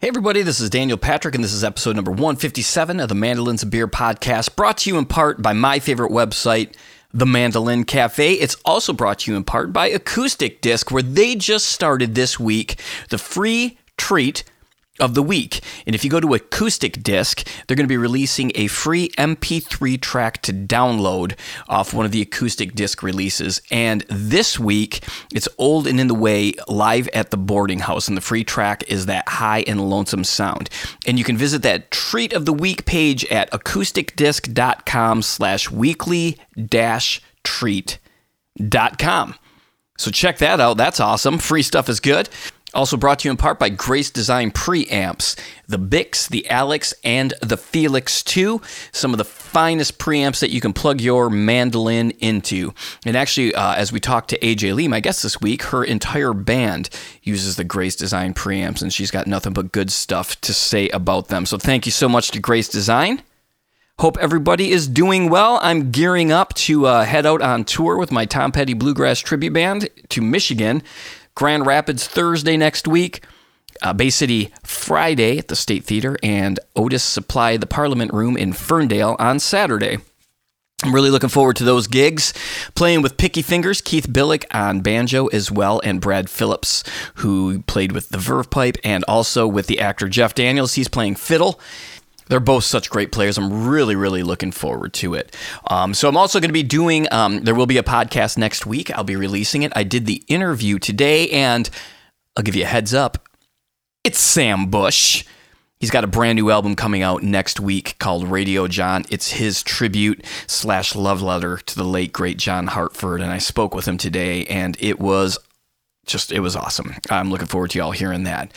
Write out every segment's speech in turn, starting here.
Hey, everybody, this is Daniel Patrick, and this is episode number 157 of the Mandolins and Beer podcast, brought to you in part by my favorite website, The Mandolin Cafe. It's also brought to you in part by Acoustic Disc, where they just started this week the free treat of the week. And if you go to Acoustic Disc, they're going to be releasing a free MP3 track to download off one of the Acoustic Disc releases. And this week, it's Old and in the Way live at the boarding house. And the free track is that high and lonesome sound. And you can visit that treat of the week page at acousticdisc.com slash weekly dash treat.com. So check that out. That's awesome. Free stuff is good. Also brought to you in part by Grace Design preamps, the Bix, the Alex, and the Felix 2. Some of the finest preamps that you can plug your mandolin into. And actually, uh, as we talked to AJ Lee, my guest this week, her entire band uses the Grace Design preamps, and she's got nothing but good stuff to say about them. So thank you so much to Grace Design. Hope everybody is doing well. I'm gearing up to uh, head out on tour with my Tom Petty Bluegrass Tribute Band to Michigan. Grand Rapids Thursday next week. Uh, Bay City Friday at the State Theater, and Otus Supply the Parliament Room in Ferndale on Saturday. I'm really looking forward to those gigs. Playing with Picky Fingers, Keith Billick on banjo as well, and Brad Phillips, who played with the Verve Pipe, and also with the actor Jeff Daniels. He's playing fiddle. They're both such great players. I'm really, really looking forward to it. Um, so I'm also going to be doing. Um, there will be a podcast next week. I'll be releasing it. I did the interview today, and I'll give you a heads up. It's Sam Bush. He's got a brand new album coming out next week called Radio John. It's his tribute slash love letter to the late great John Hartford, and I spoke with him today, and it was just it was awesome. I'm looking forward to y'all hearing that.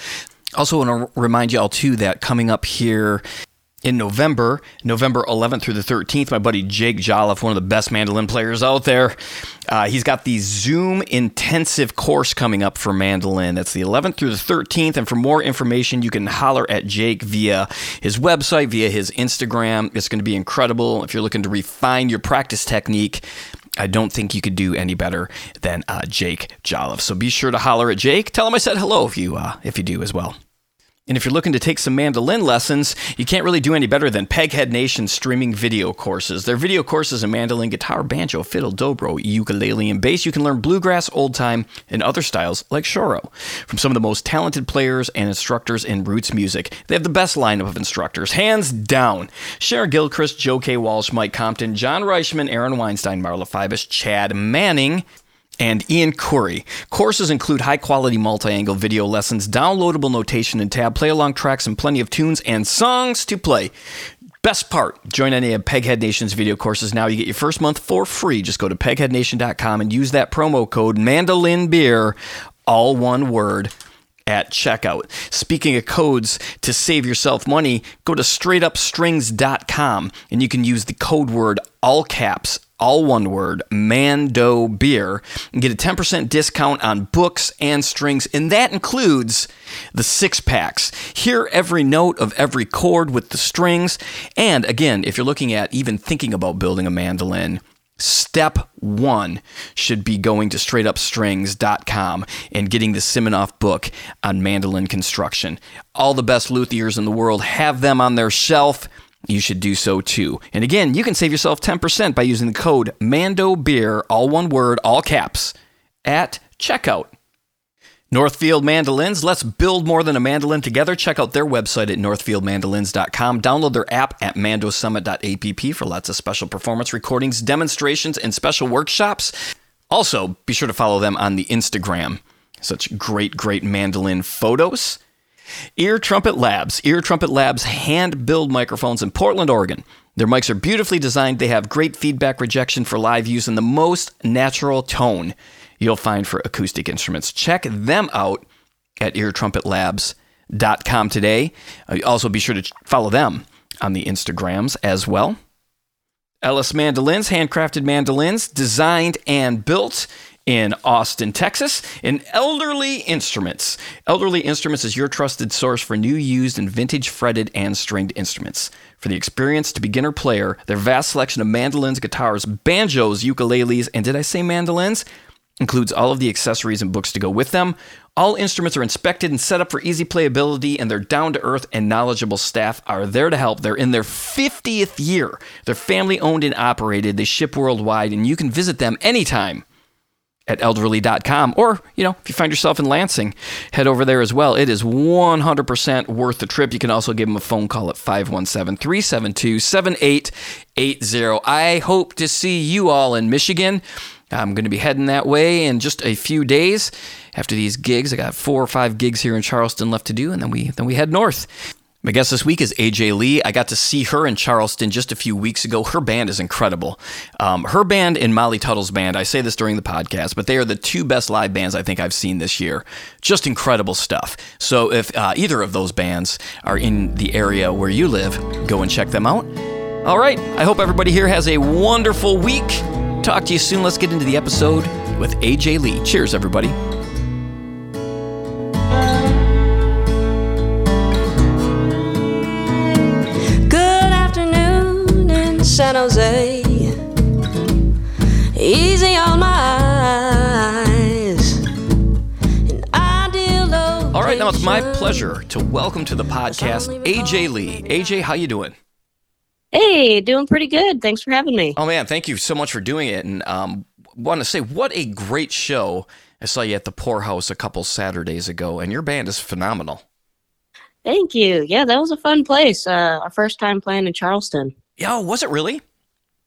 Also, want to remind y'all too that coming up here in November, November 11th through the 13th, my buddy Jake Joliff, one of the best mandolin players out there, uh, he's got the Zoom intensive course coming up for mandolin. That's the 11th through the 13th. And for more information, you can holler at Jake via his website, via his Instagram. It's going to be incredible. If you're looking to refine your practice technique, I don't think you could do any better than uh, Jake Joliff. So be sure to holler at Jake. Tell him I said hello if you uh, if you do as well. And if you're looking to take some mandolin lessons, you can't really do any better than Peghead Nation streaming video courses. Their video courses in mandolin, guitar, banjo, fiddle, dobro, ukulele, and bass, you can learn bluegrass, old time, and other styles like choro From some of the most talented players and instructors in roots music, they have the best lineup of instructors, hands down. Sharon Gilchrist, Joe K. Walsh, Mike Compton, John Reischman, Aaron Weinstein, Marla Fibish, Chad Manning, and Ian Curry. Courses include high quality multi angle video lessons, downloadable notation and tab, play along tracks, and plenty of tunes and songs to play. Best part, join any of Peghead Nation's video courses now. You get your first month for free. Just go to pegheadnation.com and use that promo code MandolinBeer, all one word at checkout. Speaking of codes to save yourself money, go to straightupstrings.com and you can use the code word all caps all one word, Mando Beer, and get a 10% discount on books and strings, and that includes the six packs. Hear every note of every chord with the strings. And again, if you're looking at even thinking about building a mandolin, Step one should be going to straightupstrings.com and getting the Siminoff book on mandolin construction. All the best luthiers in the world have them on their shelf you should do so too. And again, you can save yourself 10% by using the code Mando Beer, all one word, all caps, at checkout. Northfield Mandolins, let's build more than a mandolin together. Check out their website at northfieldmandolins.com. Download their app at mandosummit.app for lots of special performance recordings, demonstrations, and special workshops. Also, be sure to follow them on the Instagram. Such great, great mandolin photos. Ear Trumpet Labs. Ear Trumpet Labs hand build microphones in Portland, Oregon. Their mics are beautifully designed. They have great feedback rejection for live use and the most natural tone you'll find for acoustic instruments. Check them out at eartrumpetlabs.com today. Uh, also, be sure to follow them on the Instagrams as well. Ellis Mandolins, handcrafted mandolins, designed and built in Austin, Texas, in Elderly Instruments. Elderly Instruments is your trusted source for new, used, and vintage fretted and stringed instruments. For the experienced beginner player, their vast selection of mandolins, guitars, banjos, ukuleles, and did I say mandolins? Includes all of the accessories and books to go with them. All instruments are inspected and set up for easy playability, and their down to earth and knowledgeable staff are there to help. They're in their 50th year. They're family owned and operated. They ship worldwide, and you can visit them anytime at elderly.com. Or, you know, if you find yourself in Lansing, head over there as well. It is 100% worth the trip. You can also give them a phone call at 517 372 7880. I hope to see you all in Michigan. I'm going to be heading that way in just a few days after these gigs. I got four or five gigs here in Charleston left to do, and then we then we head north. My guest this week is AJ Lee. I got to see her in Charleston just a few weeks ago. Her band is incredible. Um, her band and Molly Tuttle's band, I say this during the podcast, but they are the two best live bands I think I've seen this year. Just incredible stuff. So if uh, either of those bands are in the area where you live, go and check them out. All right. I hope everybody here has a wonderful week. Talk to you soon. Let's get into the episode with AJ Lee. Cheers, everybody. Good afternoon in San Jose. Easy on my eyes. All right, now it's my pleasure to welcome to the podcast AJ Lee. AJ, how you doing? Hey, doing pretty good. Thanks for having me. Oh man, thank you so much for doing it. And um, want to say what a great show. I saw you at the Pour House a couple Saturdays ago, and your band is phenomenal. Thank you. Yeah, that was a fun place. Uh, our first time playing in Charleston. Yeah, was it really?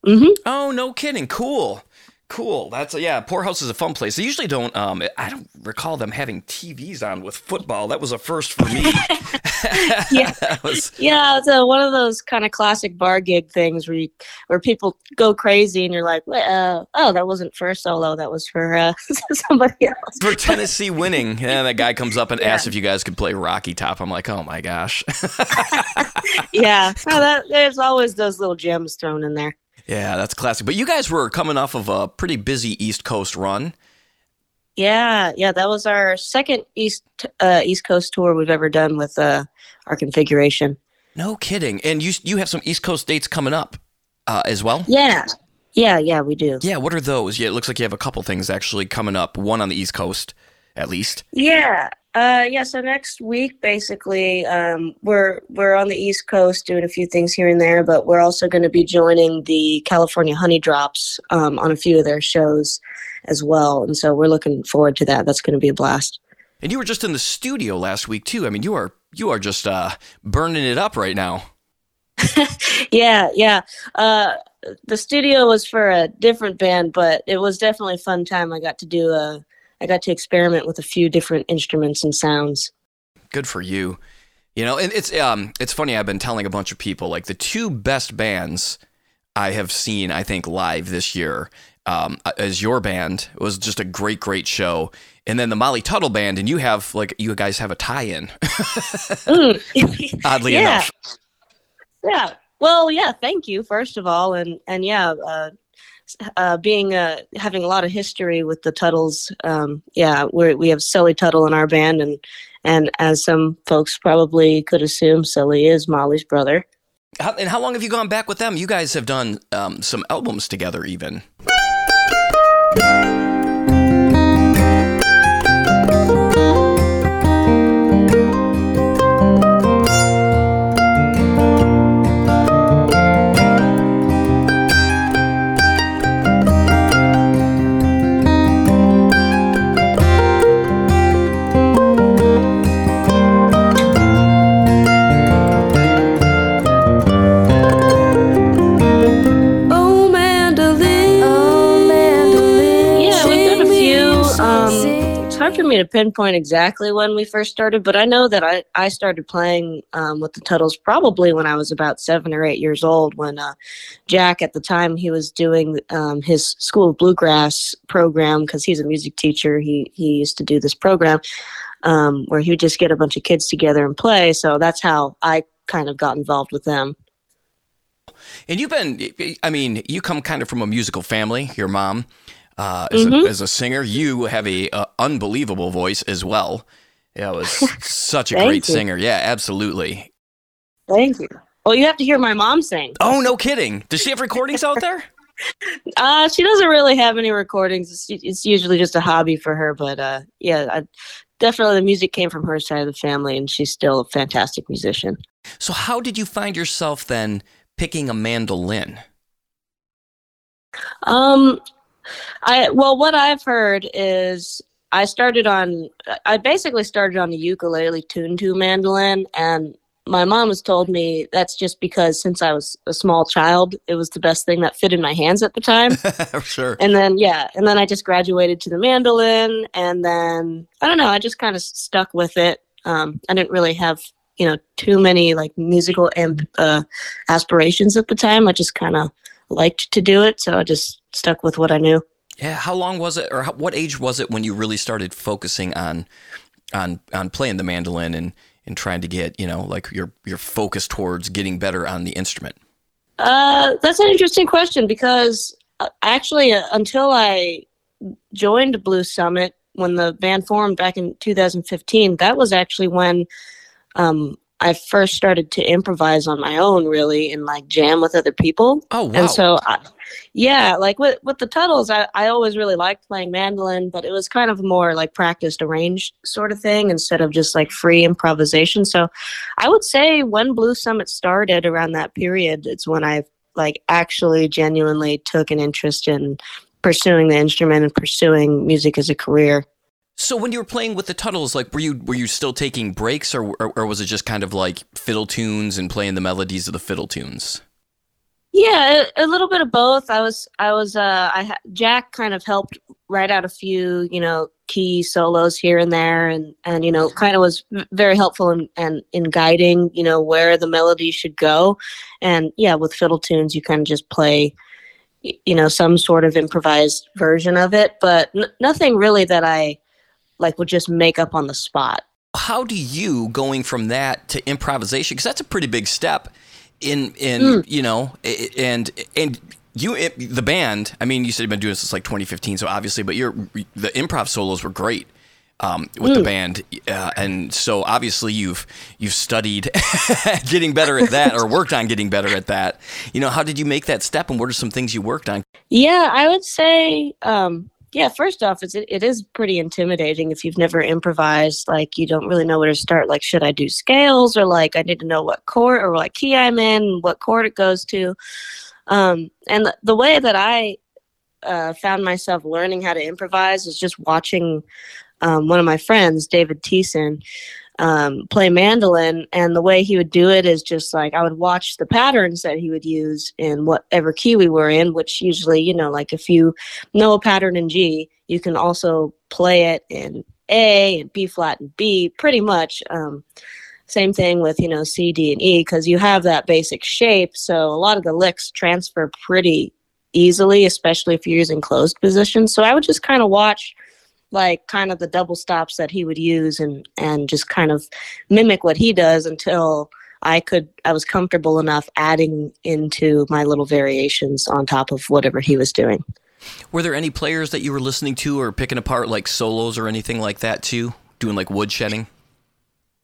Mm-hmm. Oh, no kidding. Cool. Cool. That's yeah. Pour House is a fun place. They usually don't. Um, I don't recall them having TVs on with football. That was a first for me. Yeah. Was- Yeah, it's a, one of those kind of classic bar gig things where you, where people go crazy and you're like, "Wait, uh, oh, that wasn't for a solo. That was for uh, somebody else. for Tennessee winning, and that guy comes up and Yeah. asks if you guys could play Rocky Top. I'm like, oh my gosh. yeah, no, that, there's always those little gems thrown in there. Yeah, that's classic. But you guys were coming off of a pretty busy East Coast run. Yeah, yeah, that was our second East uh, East Coast tour we've ever done with uh, our configuration. No kidding. And you you have some East Coast dates coming up uh, as well. Yeah, yeah, yeah, we do. Yeah, what are those? Yeah, it looks like you have a couple things actually coming up. One on the East Coast, at least. Yeah. Uh, yeah. So next week, basically, um, we're we're on the East Coast doing a few things here and there, but we're also going to be joining the California Honey Drops um, on a few of their shows as well, and so we're looking forward to that. That's going to be a blast. And you were just in the studio last week too. I mean, you are you are just uh, burning it up right now. Yeah, yeah. Uh, the studio was for a different band, but it was definitely a fun time. I got to do a, I got to experiment with a few different instruments and sounds. Good for you. You know, and it's um it's funny. I've been telling a bunch of people like the two best bands I have seen, I think, live this year. Um, as your band it was just a great, great show, and then the Molly Tuttle band, and you have like you guys have a tie-in. Mm. Oddly Yeah. enough, Yeah. Well, yeah. Thank you, first of all, and and yeah, uh, uh, being uh, having a lot of history with the Tuttles. Um, yeah, we we have Sully Tuttle in our band, and and as some folks probably could assume, Sully is Molly's brother. how, and how long have you gone back with them? You guys have done um, some albums together, even. Me to pinpoint exactly when we first started, but I know that I, I started playing um, with the Tuttles probably when I was about seven or eight years old. When uh, Jack, at the time, he was doing um, his School of Bluegrass program because he's a music teacher. He he used to do this program um, where he would just get a bunch of kids together and play. So that's how I kind of got involved with them. And you've been, I mean, you come kind of from a musical family. Your mom uh, is, Mhm. a, is a singer. You have a uh, unbelievable voice as well. Yeah, it was such a great you. singer. Yeah, absolutely. Thank you. Well, you have to hear my mom sing. Oh, no kidding. Does she have recordings out there? Uh, she doesn't really have any recordings. It's, it's usually just a hobby for her. But uh, yeah, I, definitely the music came from her side of the family, and she's still a fantastic musician. So, how did you find yourself then picking a mandolin? Um, I well, what I've heard is I started on. I basically started on the ukulele tuned to mandolin, and my mom has told me that's just because since I was a small child, it was the best thing that fit in my hands at the time. sure. and then yeah, and then I just graduated to the mandolin, and then I don't know, I just kind of stuck with it. Um, I didn't really have you know too many like musical amb- uh, aspirations at the time. I just kind of liked to do it, so I just stuck with what I knew. Yeah. How long was it, or how, what age was it when you really started focusing on on on playing the mandolin and and trying to get you know like your your focus towards getting better on the instrument? Uh, that's an interesting question because uh, actually, uh, until I joined Blue Summit when the band formed back in 2015, that was actually when um, I first started to improvise on my own, really, and like jam with other people. Oh wow. And so, I, yeah, like with with the Tuttles, I, I always really liked playing mandolin, but it was kind of more like practiced, arranged sort of thing instead of just like free improvisation. So, I would say when Blue Summit started around that period, it's when I like actually genuinely took an interest in pursuing the instrument and pursuing music as a career. So when you were playing with the Tuttles, like were you were you still taking breaks, or, or or was it just kind of like fiddle tunes and playing the melodies of the fiddle tunes? Yeah, a, a little bit of both. I was, I was, uh, I Jack kind of helped write out a few, you know, key solos here and there, and and you know, kind of was very helpful in and in, guiding, you know, where the melody should go. And yeah, with fiddle tunes, you kind of just play, you know, some sort of improvised version of it, but n- nothing really that I like would just make up on the spot. How do you going from that to improvisation? Because that's a pretty big step in in Mm. you know and and you it, the band. I mean, you said you've been doing this since like 2015, so obviously, but your the improv solos were great. Um, with the Mm. band, uh, and so obviously you've you've studied getting better at that, or worked on getting better at that. You know, how did you make that step, and what are some things you worked on? Yeah, I would say, um, yeah, first off, it's, it, it is pretty intimidating if you've never improvised. Like, you don't really know where to start. Like, should I do scales or like I need to know what chord or what key I'm in, what chord it goes to. Um, and the, the way that I uh, found myself learning how to improvise is just watching um, one of my friends, David Thiessen, um, play mandolin. And the way he would do it is just like I would watch the patterns that he would use in whatever key we were in, which usually, you know, like if you know a pattern in G, you can also play it in A and B flat and B pretty much. Um, same thing with, you know, C, D, and E, because you have that basic shape. So a lot of the licks transfer pretty easily, especially if you're using closed positions. So I would just kind of watch like kind of the double stops that he would use and and just kind of mimic what he does until I could I was comfortable enough adding into my little variations on top of whatever he was doing. Were there any players that you were listening to or picking apart like solos or anything like that too? Doing like woodshedding?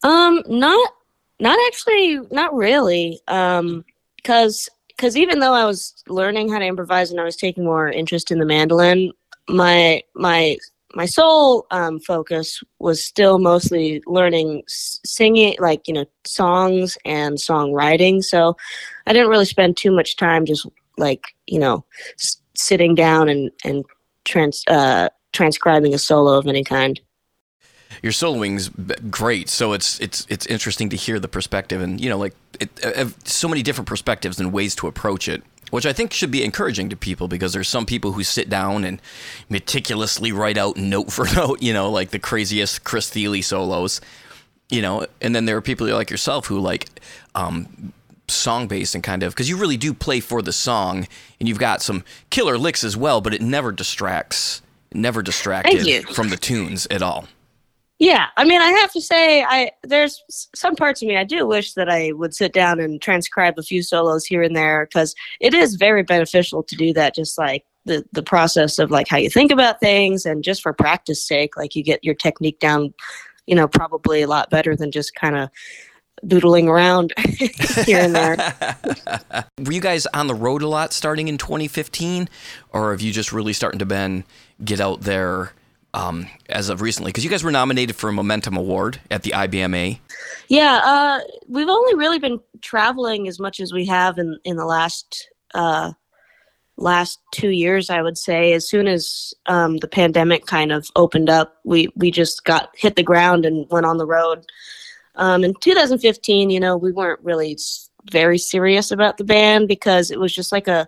Um, not, not actually, not really. Um, because because even though I was learning how to improvise and I was taking more interest in the mandolin, my my my sole um, focus was still mostly learning singing, like you know, songs and songwriting. So I didn't really spend too much time just like you know, s- sitting down and and trans uh, transcribing a solo of any kind. your soloing's great so it's it's it's interesting to hear the perspective and you know like it, uh, so many different perspectives and ways to approach it which i think should be encouraging to people because there's some people who sit down and meticulously write out note for note you know like the craziest chris Thile solos you know and then there are people like yourself who like um song based and kind of because you really do play for the song and you've got some killer licks as well but it never distracts never distracted from the tunes at all Yeah, I mean, I have to say, I there's some parts of me I do wish that I would sit down and transcribe a few solos here and there because it is very beneficial to do that. Just like the the process of like how you think about things, and just for practice sake, like you get your technique down, you know, probably a lot better than just kind of doodling around here and there. Were you guys on the road a lot starting in 2015, or have you just really starting to been get out there um, as of recently? Because you guys were nominated for a Momentum Award at the IBMA. Yeah, uh, we've only really been traveling as much as we have in in the last uh, last two years. I would say, as soon as um, the pandemic kind of opened up, we we just got hit the ground and went on the road. Um, in 2015, you know, we weren't really very serious about the band because it was just like a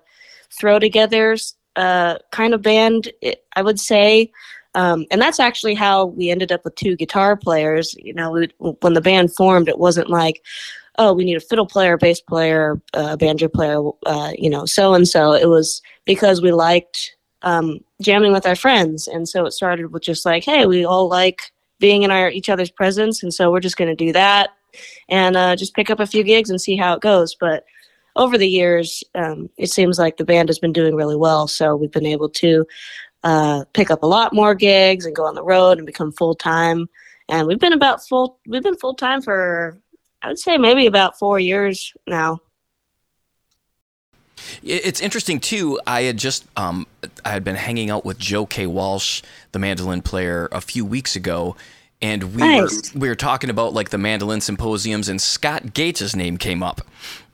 throw together uh, kind of band, I would say. Um, and that's actually how we ended up with two guitar players. You know, when the band formed, it wasn't like, oh, we need a fiddle player, bass player, uh, banjo player, uh, you know, so and so. It was because we liked um, jamming with our friends, and so it started with just like, hey, we all like being in our each other's presence, and so we're just going to do that and uh, just pick up a few gigs and see how it goes. But over the years, um, it seems like the band has been doing really well, so we've been able to uh, pick up a lot more gigs and go on the road and become full time. And we've been about full. We've been full time for I would say maybe about four years now. It's interesting too. I had just um, I had been hanging out with Joe K. Walsh, the mandolin player, a few weeks ago, and we Nice. were we were talking about like the mandolin symposiums, and Scott Gates' name came up,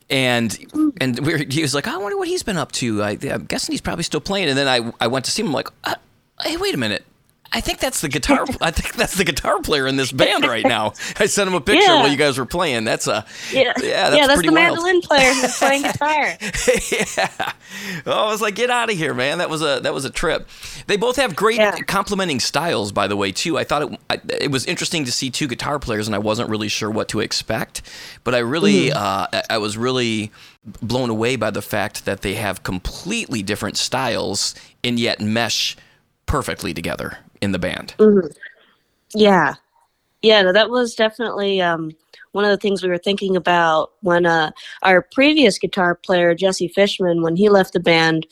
and and we were, he was like, I wonder what he's been up to. I, I'm guessing he's probably still playing. And then I I went to see him. I'm like, uh, hey, wait a minute. I think that's the guitar. I think that's the guitar player in this band right now. I sent him a picture Yeah. while you guys were playing. That's a Yeah, Yeah, that's yeah, that's the wild. mandolin player who's playing guitar. yeah. Oh, I was like, get out of here, man. That was a that was a trip. They both have great Yeah. complementing styles, by the way, too. I thought it I, it was interesting to see two guitar players, and I wasn't really sure what to expect. But I really, uh, I- I was really blown away by the fact that they have completely different styles and yet mesh perfectly together in the band. Yeah. Yeah, no, that was definitely um, one of the things we were thinking about when uh, our previous guitar player, Jesse Fishman, when he left the band,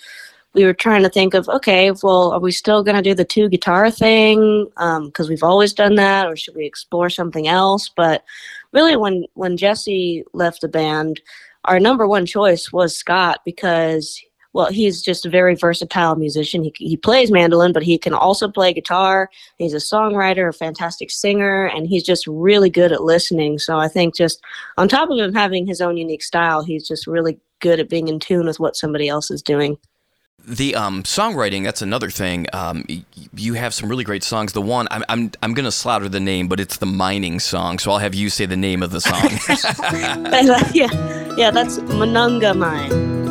we were trying to think of, okay, well, are we still going to do the two guitar thing? Because we've always done that, or should we explore something else? But really, when, when Jesse left the band, our number one choice was Scott because well he's just a very versatile musician he, he plays mandolin but he can also play guitar he's a songwriter a fantastic singer and he's just really good at listening so i think just on top of him having his own unique style he's just really good at being in tune with what somebody else is doing The um, songwriting, that's another thing. Um, you have some really great songs. The one, I'm, I'm, I'm going to slaughter the name, but it's the mining song. So I'll have you say the name of the song. yeah yeah that's Monongah Mine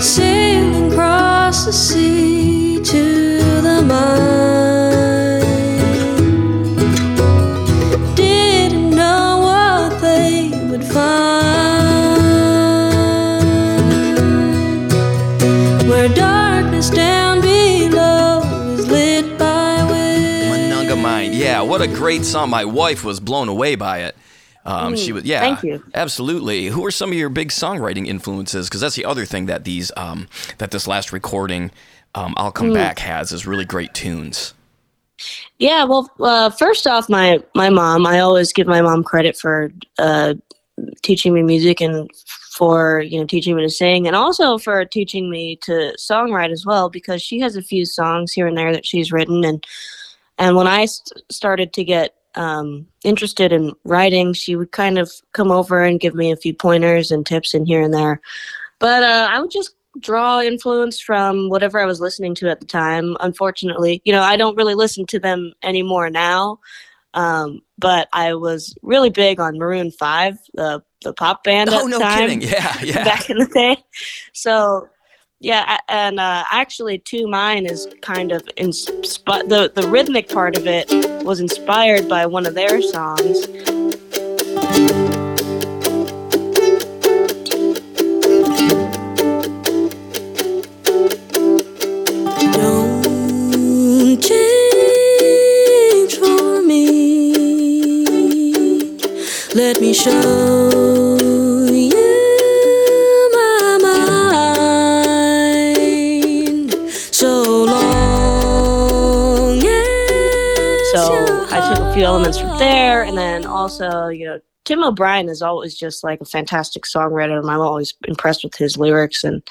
Sailing across the sea to the mine. Didn't know what they would find. Where darkness down below is lit by wind. Monongah Mine. Yeah, what a great song. My wife was blown away by it. Um, she was, yeah, thank you. absolutely. Who are some of your big songwriting influences? Because that's the other thing that these, um, that this last recording, um, "I'll Come Back" has is really great tunes. Yeah, well, uh, first off, my my mom. I always give my mom credit for uh, teaching me music and for you know teaching me to sing, and also for teaching me to songwrite as well. Because she has a few songs here and there that she's written, and and when I st- started to get um, interested in writing, she would kind of come over and give me a few pointers and tips in here and there. But uh, I would just draw influence from whatever I was listening to at the time. Unfortunately, you know, I don't really listen to them anymore now. Um, but I was really big on Maroon Five, the the pop band at Oh, the no time kidding. Yeah, yeah. back in the day. So yeah, and uh, actually, "To Mine" is kind of insp- the the rhythmic part of it was inspired by one of their songs. Don't change for me. Let me show few elements from there, and then also, you know, Tim O'Brien is always just like a fantastic songwriter, and I'm always impressed with his lyrics and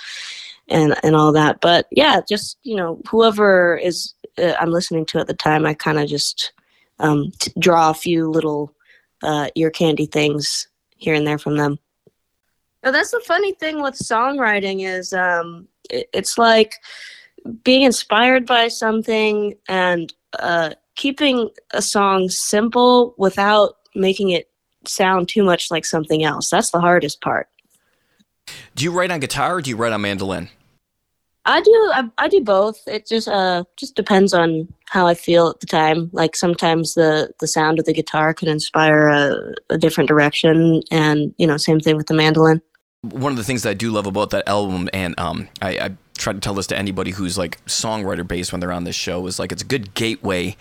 and and all that. But yeah, just you know, whoever is uh, I'm listening to at the time, I kind of just um, t- draw a few little uh, ear candy things here and there from them. Now, that's the funny thing with songwriting is um, it, it's like being inspired by something and uh, keeping a song simple without making it sound too much like something else. That's the hardest part. Do you write on guitar or do you write on mandolin? I do. I, I do both. It just uh just depends on how I feel at the time. Like sometimes the the sound of the guitar can inspire a, a different direction, and you know, same thing with the mandolin. One of the things that I do love about that album, and um, I, I try to tell this to anybody who's like songwriter based when they're on this show, is like it's a good gateway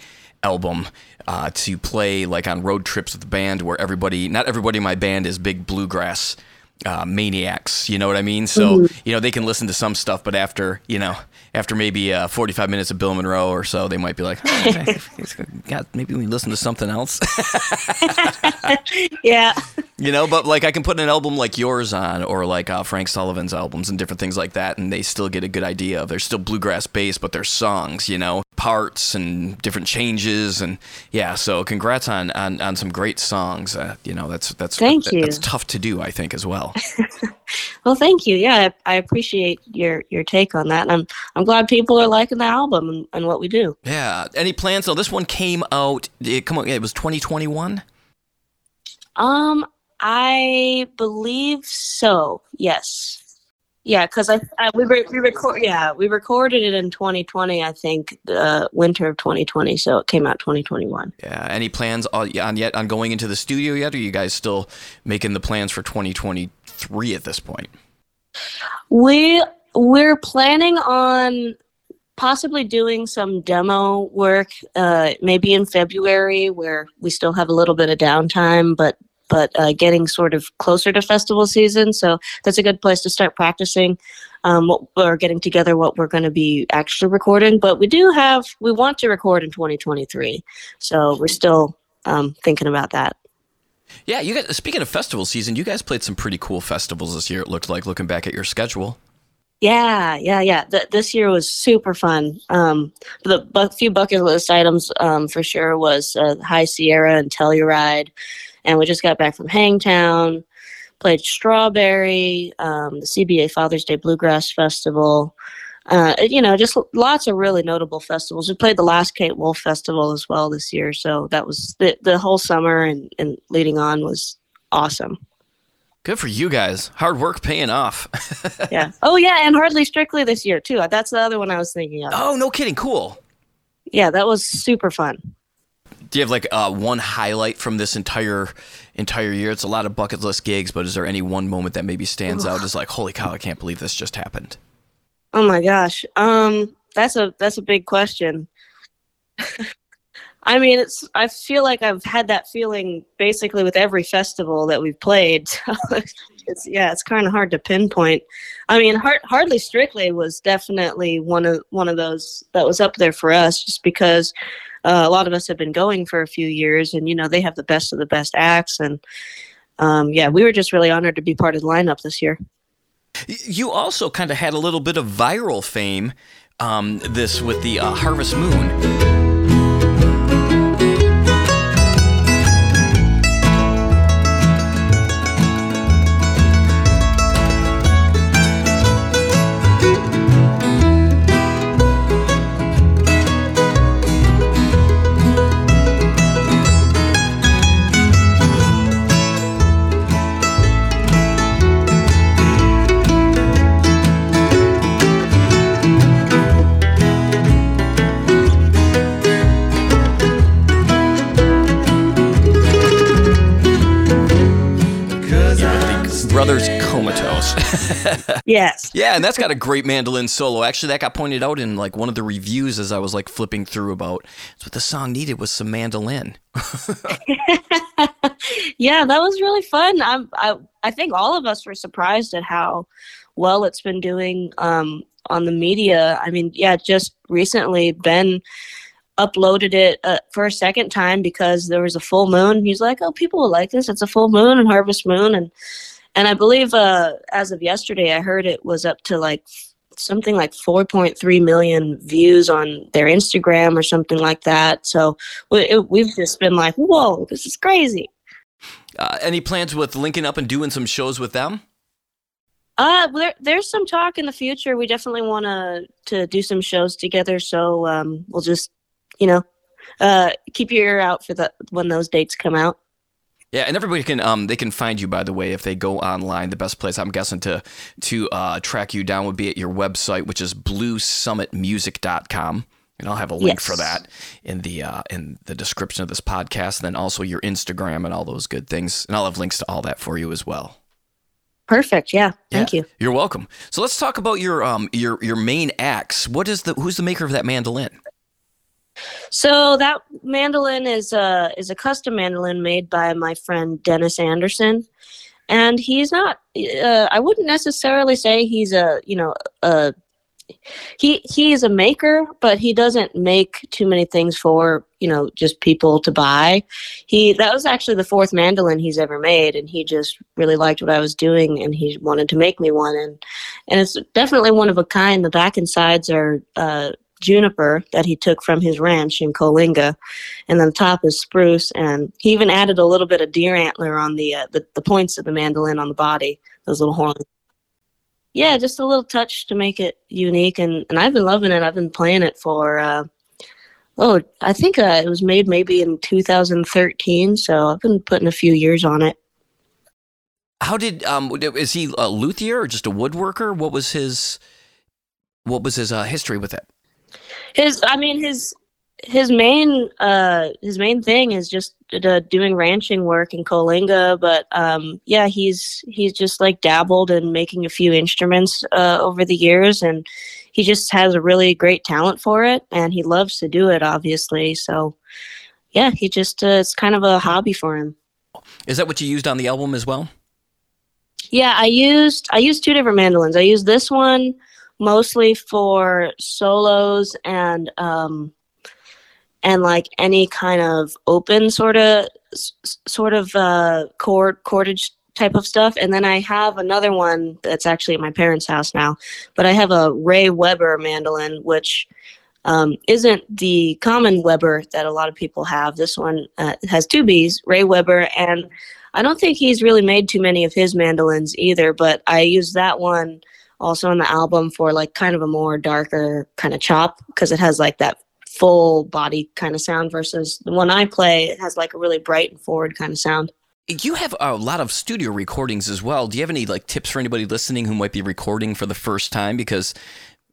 album uh, to play like on road trips with the band where everybody, not everybody in my band is big bluegrass uh, maniacs. You know what I mean? So Mhm. you know they can listen to some stuff, but after you know after maybe uh, 45 minutes of Bill Monroe or so, they might be like, oh, God, maybe we listen to something else. yeah. you know, but like I can put an album like yours on, or like uh, Frank Sullivan's albums and different things like that, and they still get a good idea of. They're still bluegrass based, but they're songs. You know, parts and different changes, and yeah. So congrats on on, on some great songs. Uh, you know, that's that's Thank that- you. That's tough to do, I think, as well. Well, thank you. Yeah, I, I appreciate your your take on that, and I'm I'm glad people are liking the album and, and what we do. Yeah. Any plans? So this one came out. It come out. It was 2021. Um, I believe so. Yes. Yeah, because I, I we re- we record yeah we recorded it in 2020 I think uh, winter of 2020 so it came out 2021. Yeah. Any plans on on yet on going into the studio yet? Or are you guys still making the plans for 2023 at this point? We we're planning on possibly doing some demo work uh, maybe in February where we still have a little bit of downtime but but uh, getting sort of closer to festival season so that's a good place to start practicing um, what, or getting together what we're going to be actually recording but we do have we want to record in 2023 so we're still um, thinking about that Yeah, you guys. Speaking of festival season, you guys played some pretty cool festivals this year. It looked like looking back at your schedule. Yeah, yeah, yeah. Th- this year was super fun. Um, the bu- few bucket list items um, for sure was uh, High Sierra and Telluride, and we just got back from Hangtown. Played Strawberry, um, the CBA Father's Day Bluegrass Festival. Uh, you know, just lots of really notable festivals. We played the last Kate Wolf Festival as well this year, so that was the the whole summer and, and leading on was awesome. Good for you guys. Hard work paying off. yeah. Oh yeah, and Hardly Strictly this year too. That's the other one I was thinking of. oh, no kidding. Cool. Yeah, that was super fun. Do you have like uh, one highlight from this entire entire year? It's a lot of bucket list gigs, but is there any one moment that maybe stands out as like, holy cow, I can't believe this just happened? Oh my gosh. Um that's a that's a big question. I mean, it's I feel like I've had that feeling basically with every festival that we've played. It's yeah, it's kind of hard to pinpoint. I mean, Hard, Hardly Strictly was definitely one of one of those that was up there for us just because uh, a lot of us have been going for a few years and you know, they have the best of the best acts and um, yeah, we were just really honored to be part of the lineup this year. You also kind of had a little bit of viral fame. Um, this with the uh, Harvest Moon. Yes. Yeah, and that's got a great mandolin solo. Actually, that got pointed out in like one of the reviews as I was like flipping through about. What the song needed was some mandolin. yeah, that was really fun. I'm, I I think all of us were surprised at how well it's been doing um, on the media. I mean, yeah, just recently Ben uploaded it uh, for a second time because there was a full moon. He's like, "Oh, people will like this. It's a full moon and harvest moon." And and I believe uh, as of yesterday, I heard it was up to like something like 4.3 million views on their Instagram or something like that. So we, it, we've just been like, "Whoa, this is crazy." Uh, any plans with linking up and doing some shows with them? Uh, there, there's some talk in the future. We definitely want to to do some shows together. So um, we'll just, you know, uh, keep your ear out for the when those dates come out. Yeah, and everybody can um they can find you by the way if they go online. The best place I'm guessing to to uh, track you down would be at your website, which is bluesummitmusic.com. And I'll have a link Yes. for that in the uh, in the description of this podcast, and then also your Instagram and all those good things. And I'll have links to all that for you as well. Perfect. Yeah. Thank Yeah, you. You're welcome. So let's talk about your um your your main axe. What is the who's the maker of that mandolin? So that mandolin is a is a custom mandolin made by my friend Dennis Anderson, and he's not. Uh, I wouldn't necessarily say he's a you know a he he is a maker, but he doesn't make too many things for you know just people to buy. He that was actually the fourth mandolin he's ever made, and he just really liked what I was doing, and he wanted to make me one, and and it's definitely one of a kind. The back and sides are. Uh, juniper that he took from his ranch in Coalinga, and then the top is spruce. And he even added a little bit of deer antler on the uh, the, the points of the mandolin on the body, those little horns. Yeah, just a little touch to make it unique, and and I've been loving it. I've been playing it for. Uh, Oh, I think uh, it was made maybe in 2013, so I've been putting a few years on it. How did um is he a luthier or just a woodworker? What was his what was his uh, history with it? His, I mean, his his main uh his main thing is just uh, doing ranching work in Coalinga, but um yeah, he's he's just like dabbled in making a few instruments uh, over the years, and he just has a really great talent for it, and he loves to do it, obviously. So yeah, he just uh, it's kind of a hobby for him. Is that what you used on the album as well? Yeah, I used I used two different mandolins. I used this one mostly for solos and um and like any kind of open sort of sort of uh chord cordage type of stuff and then I have another one that's actually at my parents' house now. But I have a Ray Webber mandolin which um, isn't the common Weber that a lot of people have. This one uh, has two B's, Ray Webber, and I don't think he's really made too many of his mandolins either, but I use that one also on the album for like kind of a more darker kind of chop because it has like that full body kind of sound versus the one I play, it has like a really bright and forward kind of sound. You have a lot of studio recordings as well. Do you have any like tips for anybody listening who might be recording for the first time? Because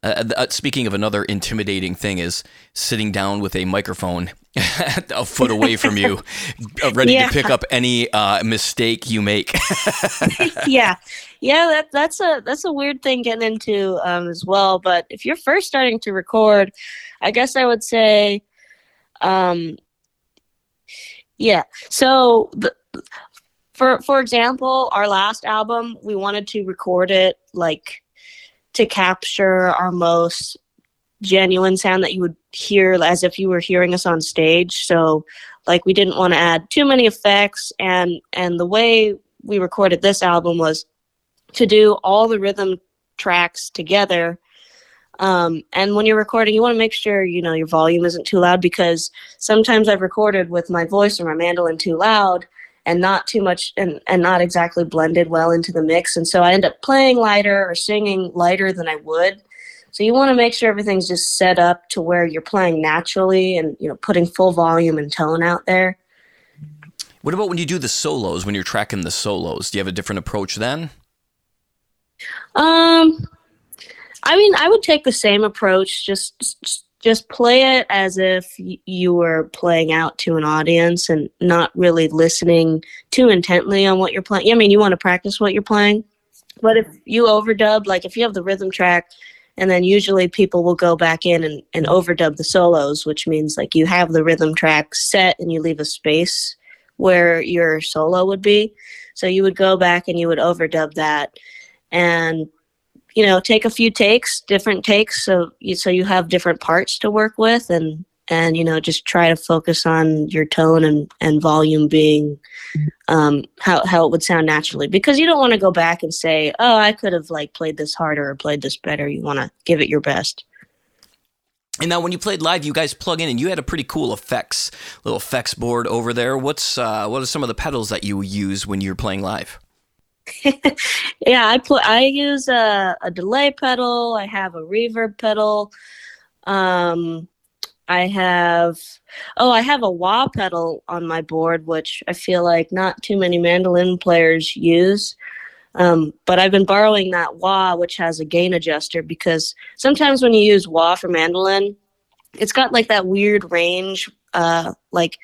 uh, uh, speaking of another intimidating thing is sitting down with a microphone a foot away from you, uh, ready Yeah. to pick up any uh, mistake you make. yeah. Yeah, that that's a that's a weird thing getting into um, as well. But if you're first starting to record, I guess I would say um yeah. So the, for for example, our last album, we wanted to record it like to capture our most genuine sound that you would hear as if you were hearing us on stage. So like we didn't want to add too many effects and and the way we recorded this album was to do all the rhythm tracks together um, and when you're recording you want to make sure you know your volume isn't too loud because sometimes i've recorded with my voice or my mandolin too loud and not too much and, and not exactly blended well into the mix and so i end up playing lighter or singing lighter than i would so you want to make sure everything's just set up to where you're playing naturally and you know putting full volume and tone out there what about when you do the solos? When you're tracking the solos, do you have a different approach then? Um, I mean, I would take the same approach. Just, just, play it as if you were playing out to an audience and not really listening too intently on what you're playing. I mean, you want to practice what you're playing, but if you overdub, like if you have the rhythm track, and then usually people will go back in and, and overdub the solos, which means like you have the rhythm track set and you leave a space where your solo would be. So you would go back and you would overdub that and you know take a few takes different takes so you so you have different parts to work with and and you know just try to focus on your tone and, and volume being um, how, how it would sound naturally because you don't want to go back and say oh i could have like played this harder or played this better you want to give it your best and now, when you played live, you guys plug in, and you had a pretty cool effects, little effects board over there. What's uh, what are some of the pedals that you use when you're playing live? yeah, I put I use a, a delay pedal. I have a reverb pedal. Um, I have oh, I have a wah pedal on my board, which I feel like not too many mandolin players use. Um, but I've been borrowing that wah, which has a gain adjuster, because sometimes when you use wah for mandolin, it's got like that weird range. Uh, like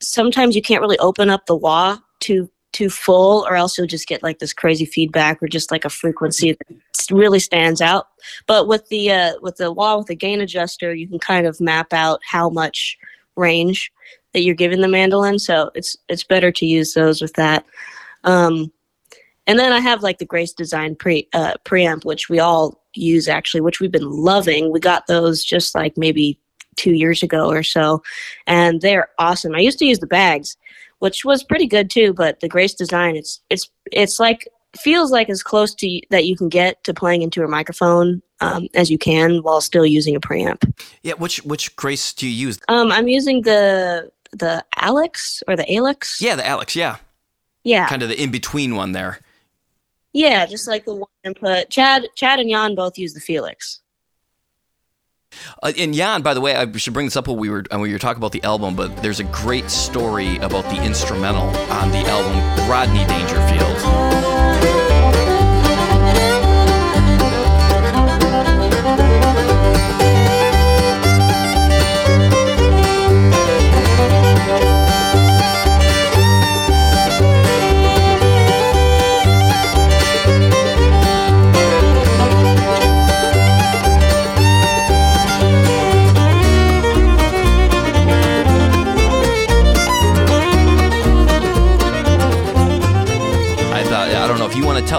sometimes you can't really open up the wah too too full, or else you'll just get like this crazy feedback or just like a frequency that really stands out. But with the uh, with the wah with the gain adjuster, you can kind of map out how much range that you're giving the mandolin. So it's it's better to use those with that. Um, and then I have like the Grace Design pre uh, preamp, which we all use actually, which we've been loving. We got those just like maybe two years ago or so, and they're awesome. I used to use the Baggs, which was pretty good too, but the Grace Design, it's it's it's like feels like as close to that you can get to playing into a microphone um, as you can while still using a preamp. Yeah, which which Grace do you use? Um, I'm using the the ALiX or the ALiX. Yeah, the ALiX. Yeah. Yeah. Kind of the in between one there. Yeah, just like the one input. Chad, Chad, and Jan both use the Felix. Uh, and Jan, by the way, I should bring this up when we were when we were talking about the album, but there's a great story about the instrumental on the album, Rodney Dangerfield.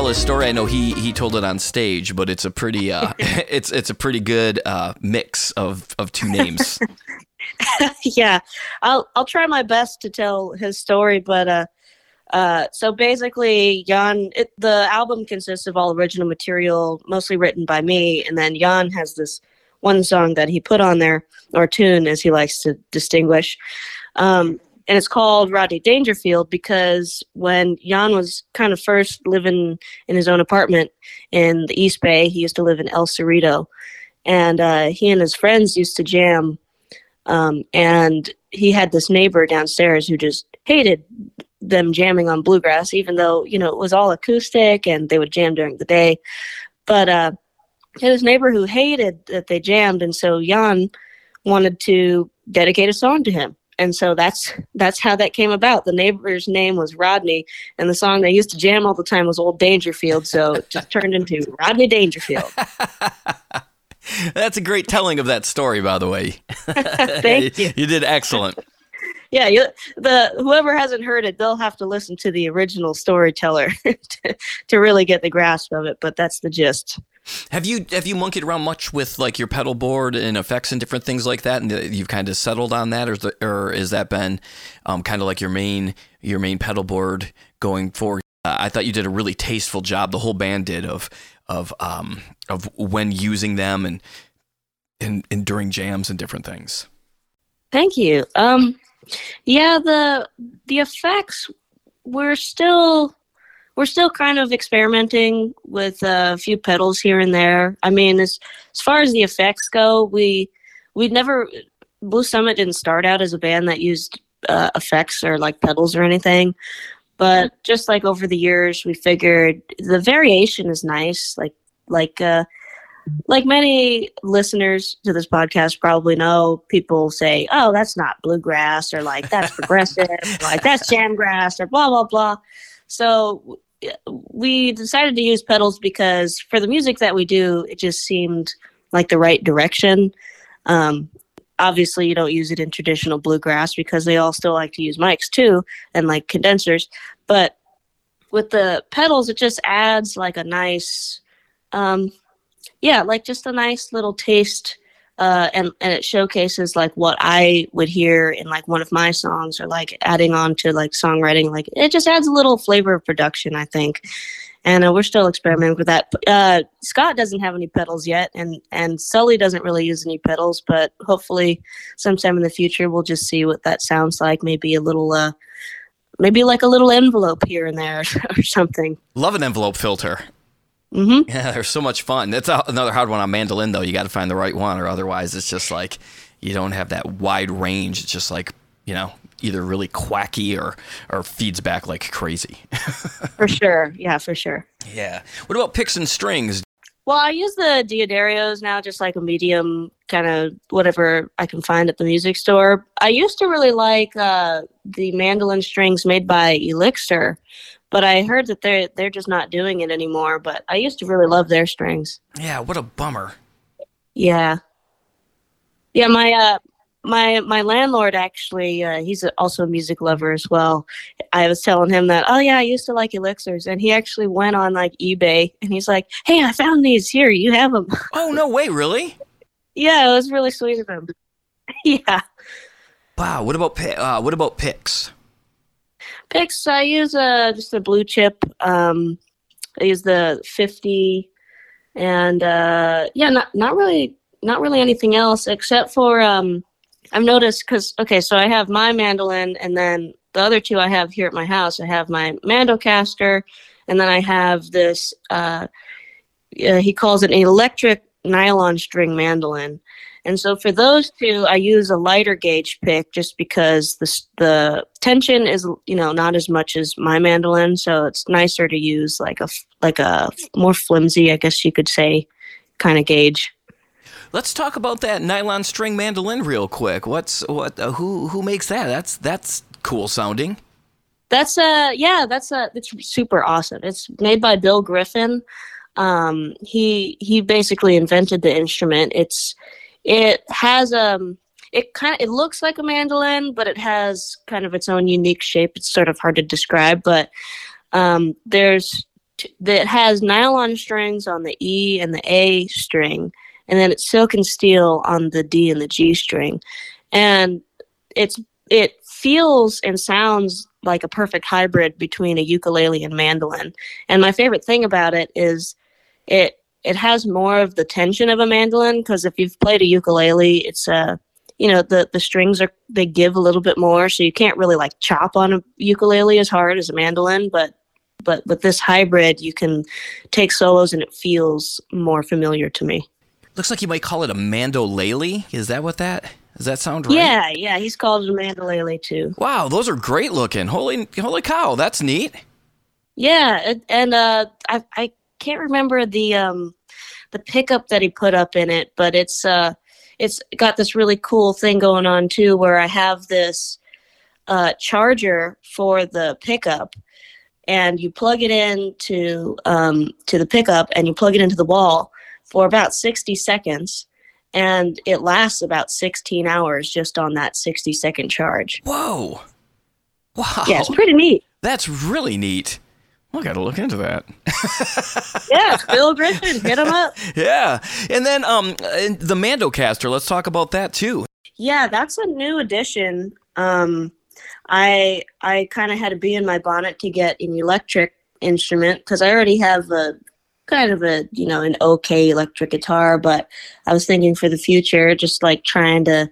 Tell his story. I know he he told it on stage, but it's a pretty uh, it's it's a pretty good uh, mix of of two names. yeah, I'll I'll try my best to tell his story, but uh, uh, so basically, Jan, it, the album consists of all original material, mostly written by me, and then Jan has this one song that he put on there, or tune, as he likes to distinguish. Um, and it's called Rodney Dangerfield because when Jan was kind of first living in his own apartment in the East Bay, he used to live in El Cerrito, and uh, he and his friends used to jam. Um, and he had this neighbor downstairs who just hated them jamming on bluegrass, even though you know it was all acoustic and they would jam during the day. But uh, this neighbor who hated that they jammed, and so Jan wanted to dedicate a song to him and so that's that's how that came about. The neighbor's name was Rodney, and the song they used to jam all the time was Old Dangerfield. So it just turned into Rodney Dangerfield. That's a great telling of that story, by the way. Thank you. You did excellent. Yeah, you, the whoever hasn't heard it, they'll have to listen to the original storyteller to, to really get the grasp of it. But that's the gist. Have you have you monkeyed around much with like your pedal board and effects and different things like that, and you've kind of settled on that, or is the, or is that been um, kind of like your main your main pedal board going forward? Uh, I thought you did a really tasteful job. The whole band did of of um, of when using them and and, and during jams and different things. Thank you. Um, yeah, the the effects we're still we're still kind of experimenting with a few pedals here and there. I mean, as as far as the effects go, we we never Blue Summit didn't start out as a band that used uh, effects or like pedals or anything. But just like over the years, we figured the variation is nice. Like like uh, like many listeners to this podcast probably know, people say, "Oh, that's not bluegrass," or like that's progressive, or, like that's jamgrass, or blah blah blah. So we decided to use pedals because for the music that we do, it just seemed like the right direction. Um, obviously, you don't use it in traditional bluegrass because they all still like to use mics too and like condensers. But with the pedals, it just adds like a nice, um, yeah, like just a nice little taste uh, and and it showcases like what I would hear in like one of my songs, or like adding on to like songwriting. Like it just adds a little flavor of production, I think. And uh, we're still experimenting with that. Uh, Scott doesn't have any pedals yet, and and Sully doesn't really use any pedals. But hopefully, sometime in the future, we'll just see what that sounds like. Maybe a little, uh, maybe like a little envelope here and there or something. Love an envelope filter. Mm-hmm. Yeah, they're so much fun. That's a, another hard one on mandolin, though. You got to find the right one, or otherwise, it's just like you don't have that wide range. It's just like you know, either really quacky or or feeds back like crazy. for sure, yeah, for sure. Yeah. What about picks and strings? Well, I use the D'Addarios now, just like a medium kind of whatever I can find at the music store. I used to really like uh, the mandolin strings made by Elixir, but I heard that they're they're just not doing it anymore. But I used to really love their strings. Yeah, what a bummer. Yeah, yeah. My uh, my my landlord actually, uh, he's also a music lover as well. I was telling him that, oh yeah, I used to like elixirs, and he actually went on like eBay and he's like, hey, I found these here. You have them? Oh no way, really? yeah, it was really sweet of him. yeah. Wow. What about uh, what about picks? Picks. I use a just a blue chip. Um, I use the fifty, and uh, yeah, not not really not really anything else except for um, I've noticed because okay, so I have my mandolin, and then the other two I have here at my house. I have my Mandocaster, and then I have this. Uh, uh, he calls it an electric nylon string mandolin. And so for those two, I use a lighter gauge pick just because the the tension is you know not as much as my mandolin, so it's nicer to use like a like a more flimsy, I guess you could say, kind of gauge. Let's talk about that nylon string mandolin real quick. What's what? Uh, who who makes that? That's that's cool sounding. That's uh yeah, that's uh it's super awesome. It's made by Bill Griffin. Um, he he basically invented the instrument. It's it has um it kind of it looks like a mandolin, but it has kind of its own unique shape. It's sort of hard to describe, but um, there's that has nylon strings on the E and the A string, and then it's silk and steel on the D and the G string, and it's it feels and sounds like a perfect hybrid between a ukulele and mandolin. And my favorite thing about it is it it has more of the tension of a mandolin because if you've played a ukulele, it's a uh, you know the the strings are they give a little bit more, so you can't really like chop on a ukulele as hard as a mandolin, but but with this hybrid, you can take solos and it feels more familiar to me. Looks like you might call it a mandolele. Is that what that? Does that sound right? Yeah, yeah. He's called it a mandolele too. Wow, those are great looking. Holy, holy cow, that's neat. Yeah, and uh, I I can't remember the um the pickup that he put up in it, but it's uh it's got this really cool thing going on too where I have this uh charger for the pickup and you plug it in to um to the pickup and you plug it into the wall for about 60 seconds and it lasts about 16 hours just on that 60 second charge. Whoa. Wow. Yeah, it's pretty neat. That's really neat. I got to look into that. yeah, Bill Griffin, hit him up. Yeah, and then um, the Mandocaster. Let's talk about that too. Yeah, that's a new addition. Um, I I kind of had to be in my bonnet to get an electric instrument because I already have a kind of a you know an okay electric guitar, but I was thinking for the future, just like trying to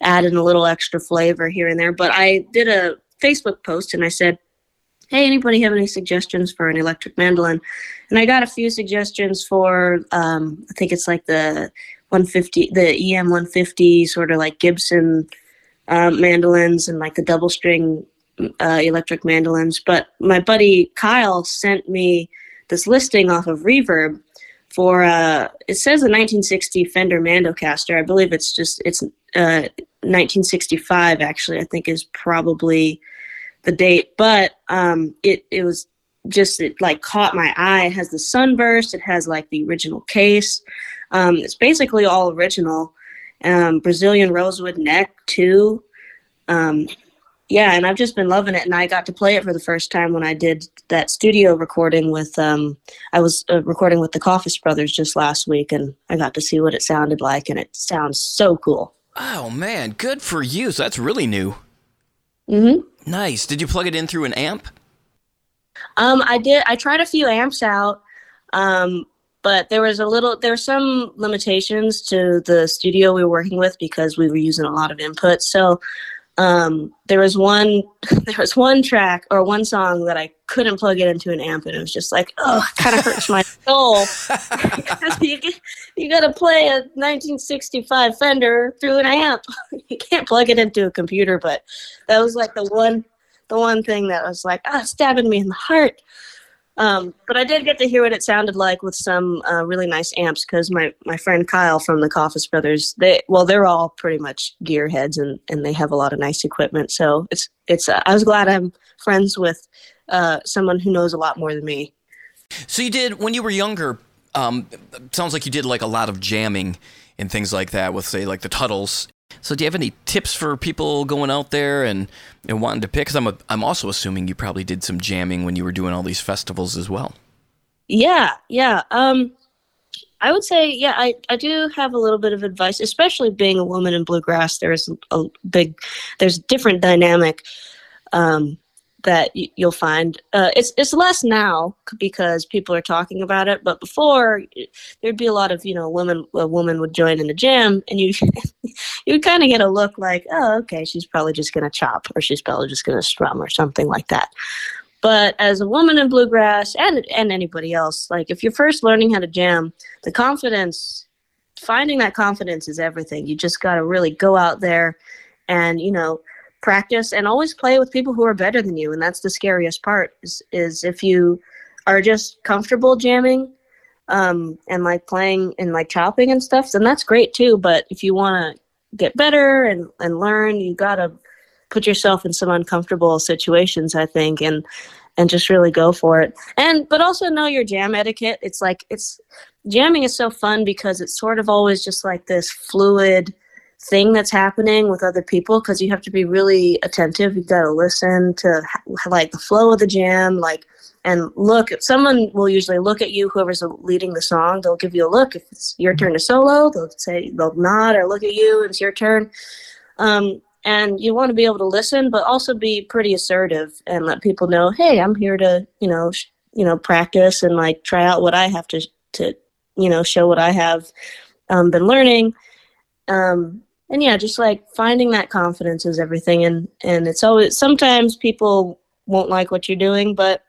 add in a little extra flavor here and there. But I did a Facebook post and I said hey, anybody have any suggestions for an electric mandolin? And I got a few suggestions for, um, I think it's like the 150, the EM 150, sort of like Gibson um, mandolins and like the double string uh, electric mandolins. But my buddy Kyle sent me this listing off of Reverb for uh, it says a 1960 Fender Mandocaster. I believe it's just it's uh, 1965 actually. I think is probably the date, but um, it it was just it like caught my eye. It has the sunburst. It has like the original case. Um, it's basically all original. Um, Brazilian rosewood neck too. Um, yeah, and I've just been loving it. And I got to play it for the first time when I did that studio recording with. Um, I was uh, recording with the Coffis Brothers just last week, and I got to see what it sounded like, and it sounds so cool. Oh man, good for you. So that's really new. Mm-hmm. Nice. Did you plug it in through an amp? Um, I did. I tried a few amps out, um, but there was a little. There were some limitations to the studio we were working with because we were using a lot of input. So um, there was one. There was one track or one song that I couldn't plug it into an amp, and it was just like, oh, it kind of hurts my soul. you you got to play a 1965 Fender through an amp. you can't plug it into a computer, but that was like the one the one thing that was like ah stabbing me in the heart. Um, but I did get to hear what it sounded like with some uh, really nice amps because my, my friend Kyle from the Coffis Brothers, they well they're all pretty much gearheads and, and they have a lot of nice equipment. So it's it's uh, I was glad I'm friends with uh, someone who knows a lot more than me. So you did when you were younger. Um, sounds like you did like a lot of jamming and things like that with say like the Tuttles. So do you have any tips for people going out there and, and wanting to pick? Because I'm I'm also assuming you probably did some jamming when you were doing all these festivals as well. Yeah, yeah. Um, I would say, yeah, I, I do have a little bit of advice, especially being a woman in bluegrass. There's a big, there's a different dynamic um, that you'll find. Uh, it's it's less now because people are talking about it, but before there'd be a lot of you know women a woman would join in the jam, and you you would kind of get a look like, oh, okay, she's probably just gonna chop, or she's probably just gonna strum, or something like that. But as a woman in bluegrass and and anybody else, like if you're first learning how to jam, the confidence, finding that confidence is everything. You just got to really go out there, and you know practice and always play with people who are better than you and that's the scariest part is, is if you are just comfortable jamming um, and like playing and like chopping and stuff then that's great too but if you want to get better and, and learn you gotta put yourself in some uncomfortable situations i think and and just really go for it. And but also know your jam etiquette. It's like it's jamming is so fun because it's sort of always just like this fluid thing that's happening with other people because you have to be really attentive. You've got to listen to like the flow of the jam, like and look. Someone will usually look at you. Whoever's leading the song, they'll give you a look. If it's your turn to solo, they'll say they'll nod or look at you. It's your turn. Um, and you want to be able to listen, but also be pretty assertive and let people know, hey, I'm here to you know sh- you know practice and like try out what I have to to you know show what I have um, been learning. Um, and yeah just like finding that confidence is everything and and it's always sometimes people won't like what you're doing but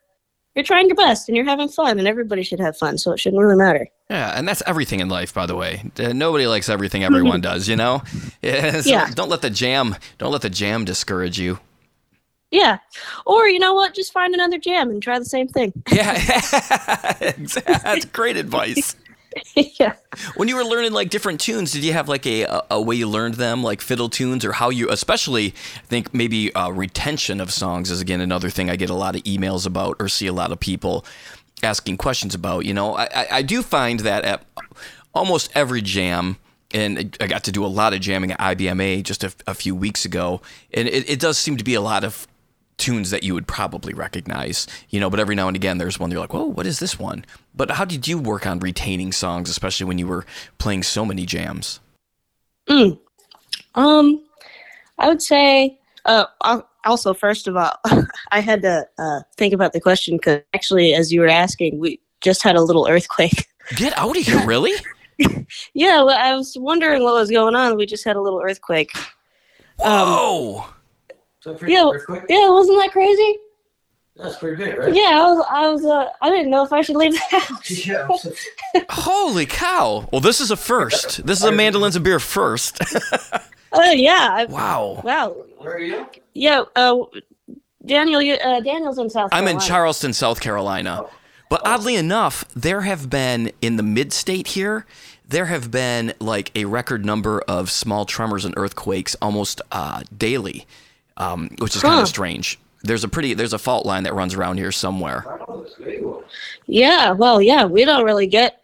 you're trying your best and you're having fun and everybody should have fun so it shouldn't really matter. Yeah and that's everything in life by the way. Uh, nobody likes everything everyone does you know? Yeah, so Yeah. don't let the jam don't let the jam discourage you. Yeah. Or you know what? Just find another jam and try the same thing. Yeah. That's great advice yeah. When you were learning like different tunes did you have like a, a, way you learned them like fiddle tunes or how you especially i think maybe uh, retention of songs is again another thing i get a lot of emails about or see a lot of people asking questions about you know? I, I, I do find that at almost every jam and I got to do a lot of jamming at IBMA just a, a few weeks ago, and it, it does seem to be a lot of tunes that you would probably recognize, you know. But every now and again, there's one you're like, "Whoa, what is this one?" But how did you work on retaining songs, especially when you were playing so many jams? Mm. Um, I would say. Uh, also, first of all, I had to uh, think about the question because actually, as you were asking, we just had a little earthquake. Get out of here, really? yeah, well, I was wondering what was going on. We just had a little earthquake. Um, Whoa! yeah, yeah, wasn't that crazy? That's pretty big, right? Yeah, I was, I was, uh, I didn't know if I should leave the house. Yeah. Holy cow! Well, this is a first. This is a mandolins and beer first. Oh yeah, I, wow. wow. Where are you? Yeah, uh, Daniel, you, uh, Daniel's in South. Carolina. I'm in Charleston, South Carolina. But oddly enough, there have been in the mid state here, there have been like a record number of small tremors and earthquakes almost uh, daily, um, which is kind of strange. There's a pretty there's a fault line that runs around here somewhere. That's big one. Yeah, well, yeah, we don't really get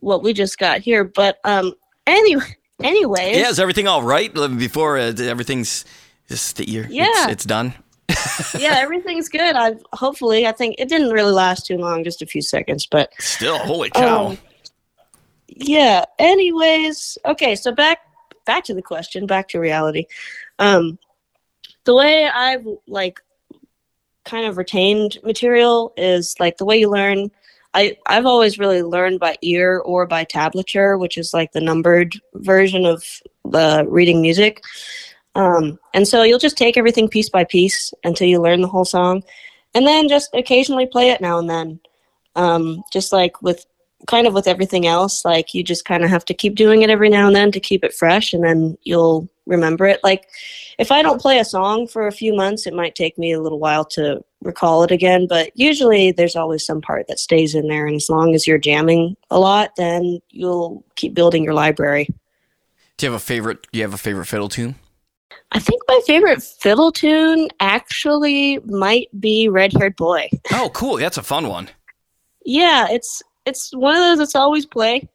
what we just got here, but um, anyway, anyways, Yeah, is everything all right before uh, everything's Just that you're, Yeah. it's, it's done. yeah, everything's good. I've hopefully I think it didn't really last too long, just a few seconds, but Still, holy cow. Um, yeah. Anyways, okay, so back back to the question, back to reality. Um the way I've like kind of retained material is like the way you learn I, I've always really learned by ear or by tablature, which is like the numbered version of the reading music. Um, and so you'll just take everything piece by piece until you learn the whole song, and then just occasionally play it now and then. Um, just like with kind of with everything else, like you just kind of have to keep doing it every now and then to keep it fresh, and then you'll remember it. Like if I don't play a song for a few months, it might take me a little while to recall it again, but usually there's always some part that stays in there. And as long as you're jamming a lot, then you'll keep building your library. Do you have a favorite? Do you have a favorite fiddle tune? I think my favorite fiddle tune actually might be Red Haired Boy. Oh, cool. That's a fun one. Yeah, it's it's one of those that's always play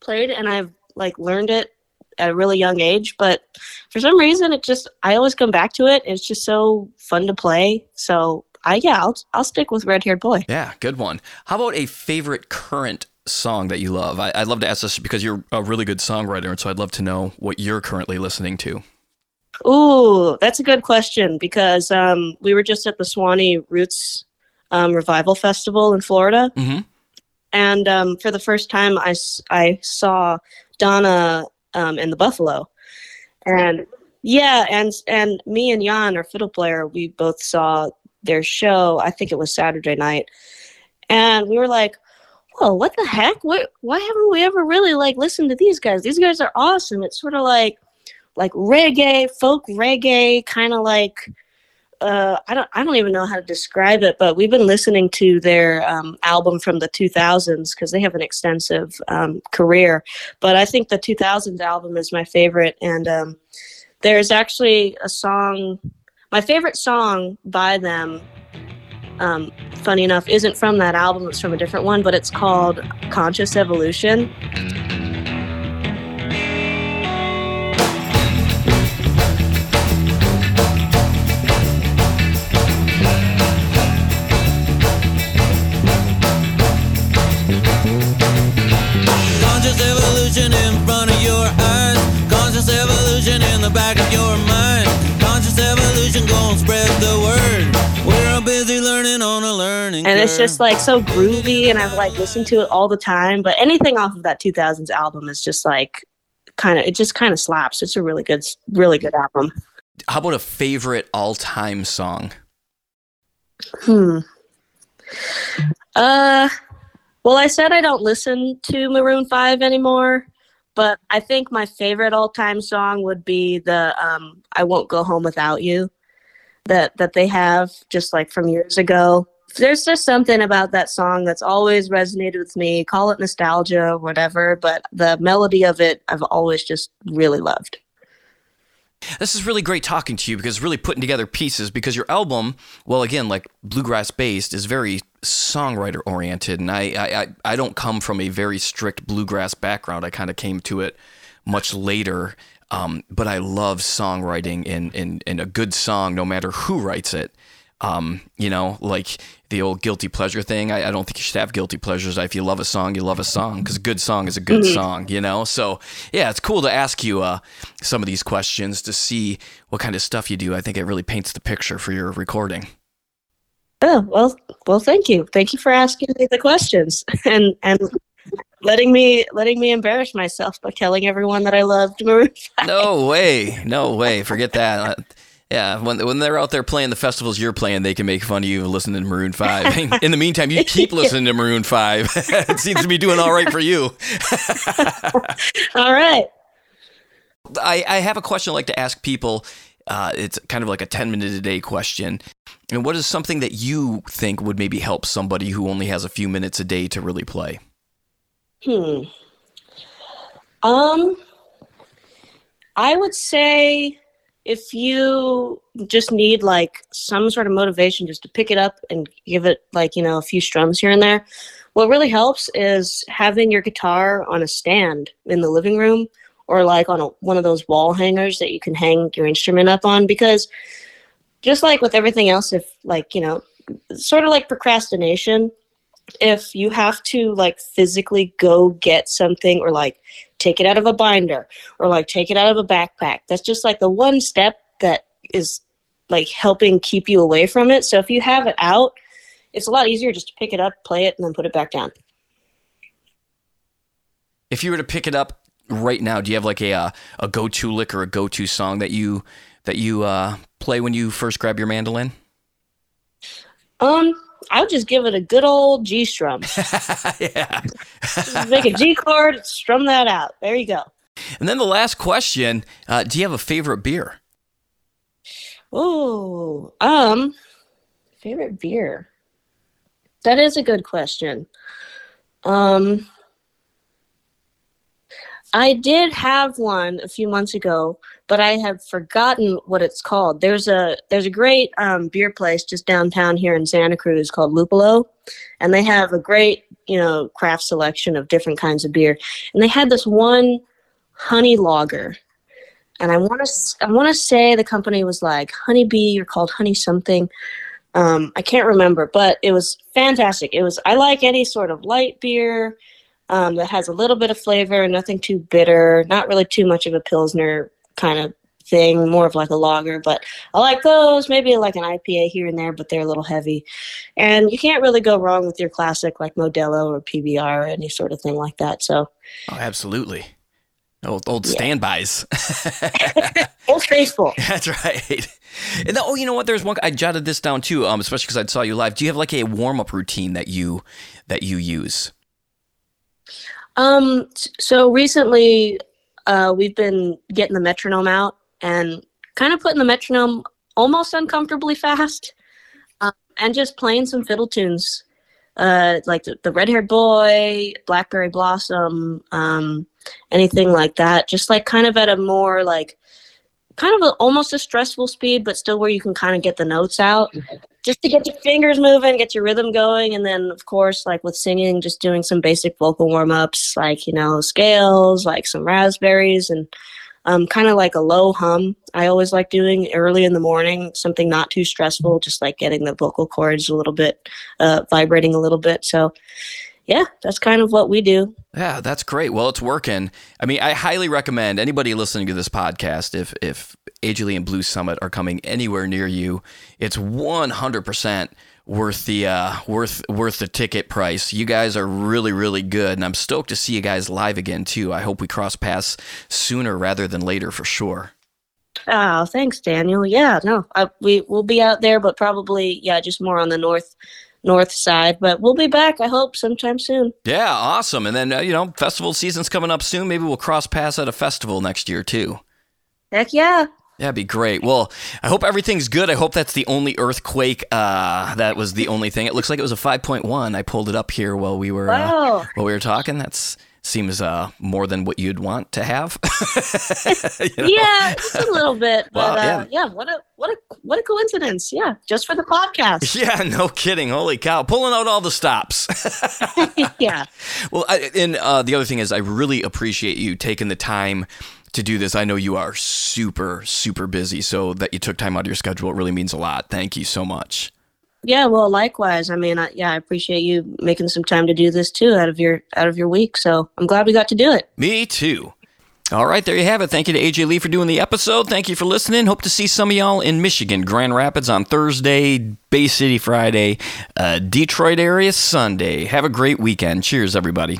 played and I've like learned it at a really young age, but for some reason it just I always come back to it. It's just so fun to play. So I yeah, I'll I'll stick with Red Haired Boy. Yeah, good one. How about a favorite current song that you love? I, I'd love to ask this because you're a really good songwriter, and so I'd love to know what you're currently listening to. Ooh, that's a good question because um, we were just at the Suwannee Roots um, Revival Festival in Florida, Mm-hmm. And um, for the first time, I, I saw Donna um, and the Buffalo, and yeah, and and me and Jan, our fiddle player, we both saw their show. I think it was Saturday night, and we were like, "Whoa, what the heck? What? Why haven't we ever really like listened to these guys? These guys are awesome." It's sort of like like reggae, folk reggae, kind of like uh, I don't I don't even know how to describe it, but we've been listening to their um, album from the 2000s because they have an extensive um, career. But I think the 2000s album is my favorite, and um, there's actually a song. My favorite song by them, um, funny enough, isn't from that album. It's from a different one, but it's called "Conscious Evolution." It's just like so groovy and i've like listened to it all the time but anything off of that 2000s album is just like kind of it just kind of slaps. It's a really good really good album. How about a favorite all-time song? hmm. Uh well i said i don't listen to maroon 5 anymore but i think my favorite all-time song would be the um i won't go home without you that that they have just like from years ago there's just something about that song that's always resonated with me call it nostalgia whatever but the melody of it i've always just really loved This is really great talking to you because really putting together pieces because your album, well, again, like bluegrass based, is very songwriter oriented, and I, I, I, I don't come from a very strict bluegrass background. I kind of came to it much later, um, but I love songwriting and, and and a good song, no matter who writes it. Um, you know, like the old guilty pleasure thing. I, I don't think you should have guilty pleasures. If you love a song, you love a song because a good song is a good song, you know? So, yeah, it's cool to ask you uh, some of these questions to see what kind of stuff you do. I think it really paints the picture for your recording. oh well well thank you thank you for asking me the questions and and letting me letting me embarrass myself by telling everyone that i loved maroon 5. No way. No way. Forget that. Yeah, when, when they're out there playing the festivals you're playing, they can make fun of you listening to Maroon 5. In the meantime, you keep listening to Maroon 5. it seems to be doing all right for you. all right I, I have a question I'd like to ask people. Uh, it's kind of like a 10 minute a day question. And what is something that you think would maybe help somebody who only has a few minutes a day to really play? Hmm. Um, I would say if you just need like some sort of motivation just to pick it up and give it like, you know, a few strums here and there, what really helps is having your guitar on a stand in the living room or like on a, one of those wall hangers that you can hang your instrument up on because just like with everything else if like you know sort of like procrastination if you have to like physically go get something or like take it out of a binder or like take it out of a backpack that's just like the one step that is like helping keep you away from it so if you have it out it's a lot easier just to pick it up play it and then put it back down If you were to pick it up right now, do you have like a uh, a go to lick or a go to song that you that you uh, play when you first grab your mandolin? um i would just give it a good old g strum yeah. make a g chord strum that out there you go And then the last question: uh, Do you have a favorite beer? Oh, um, favorite beer. That is a good question. Um, I did have one a few months ago, but I have forgotten what it's called. There's a there's a great um, beer place just downtown here in Santa Cruz called Lupulo, and they have a great you know craft selection of different kinds of beer. And they had this one honey lager and I want to I want to say the company was like Honeybee or called Honey something. Um, I can't remember, but it was fantastic. It was I like any sort of light beer um, that has a little bit of flavor, and nothing too bitter, not really too much of a pilsner kind of thing, more of like a lager. But I like those. Maybe like an IPA here and there, but they're a little heavy. And you can't really go wrong with your classic like Modelo or PBR or any sort of thing like that. So Oh, absolutely. Old, old Yeah. standbys. Old Faithful. That's right. And then, oh, you know what? There's one. I jotted this down too, um, especially because I saw you live. Do you have like a warm up routine that you that you use? Um, so recently, uh, we've been getting the metronome out and kind of putting the metronome almost uncomfortably fast, um, and just playing some fiddle tunes, uh, like the, the Red Haired Boy, Blackberry Blossom, um, anything like that. Just like kind of at a more like, kind of a, almost a stressful speed, but still where you can kind of get the notes out just to get your fingers moving, get your rhythm going, and then of course, like with singing, just doing some basic vocal warm ups, like you know scales, like some raspberries, and um, kind of like a low hum. I always like doing early in the morning, something not too stressful, just like getting the vocal cords a little bit uh, vibrating a little bit. So, yeah, that's kind of what we do. Yeah, that's great. Well, it's working. I mean, I highly recommend anybody listening to this podcast if if Lee and Blue Summit are coming anywhere near you, it's 100% worth the uh, worth worth the ticket price. You guys are really really good, and I'm stoked to see you guys live again too. I hope we cross paths sooner rather than later for sure. Oh, thanks, Daniel. Yeah, no, I, we will be out there, but probably yeah, just more on the north north side. But we'll be back. I hope sometime soon. Yeah, awesome. And then uh, you know, festival season's coming up soon. Maybe we'll cross paths at a festival next year too. Heck yeah. That'd be great. Well, I hope everything's good. I hope that's the only earthquake. Uh, that was the only thing. It looks like it was a 5.1. I pulled it up here while we were uh, while we were talking. That's seems uh, more than what you'd want to have. You know? Yeah, just a little bit. But Wow, uh, yeah. yeah. what a what a what a coincidence. Yeah, just for the podcast. Yeah, no kidding. Holy cow. Pulling out all the stops. yeah. well, I, and uh, the other thing is, I really appreciate you taking the time to do this. I know you are super, super busy, so that you took time out of your schedule, it really means a lot. Thank you so much. Yeah, well, likewise. I mean, I, yeah, I appreciate you making some time to do this too out of your out of your week. So I'm glad we got to do it. Me too. All right, there you have it. Thank you to AJ Lee for doing the episode. Thank you for listening. Hope to see some of y'all in Michigan, Grand Rapids on Thursday, Bay City Friday, uh, Detroit area Sunday. Have a great weekend. Cheers, everybody.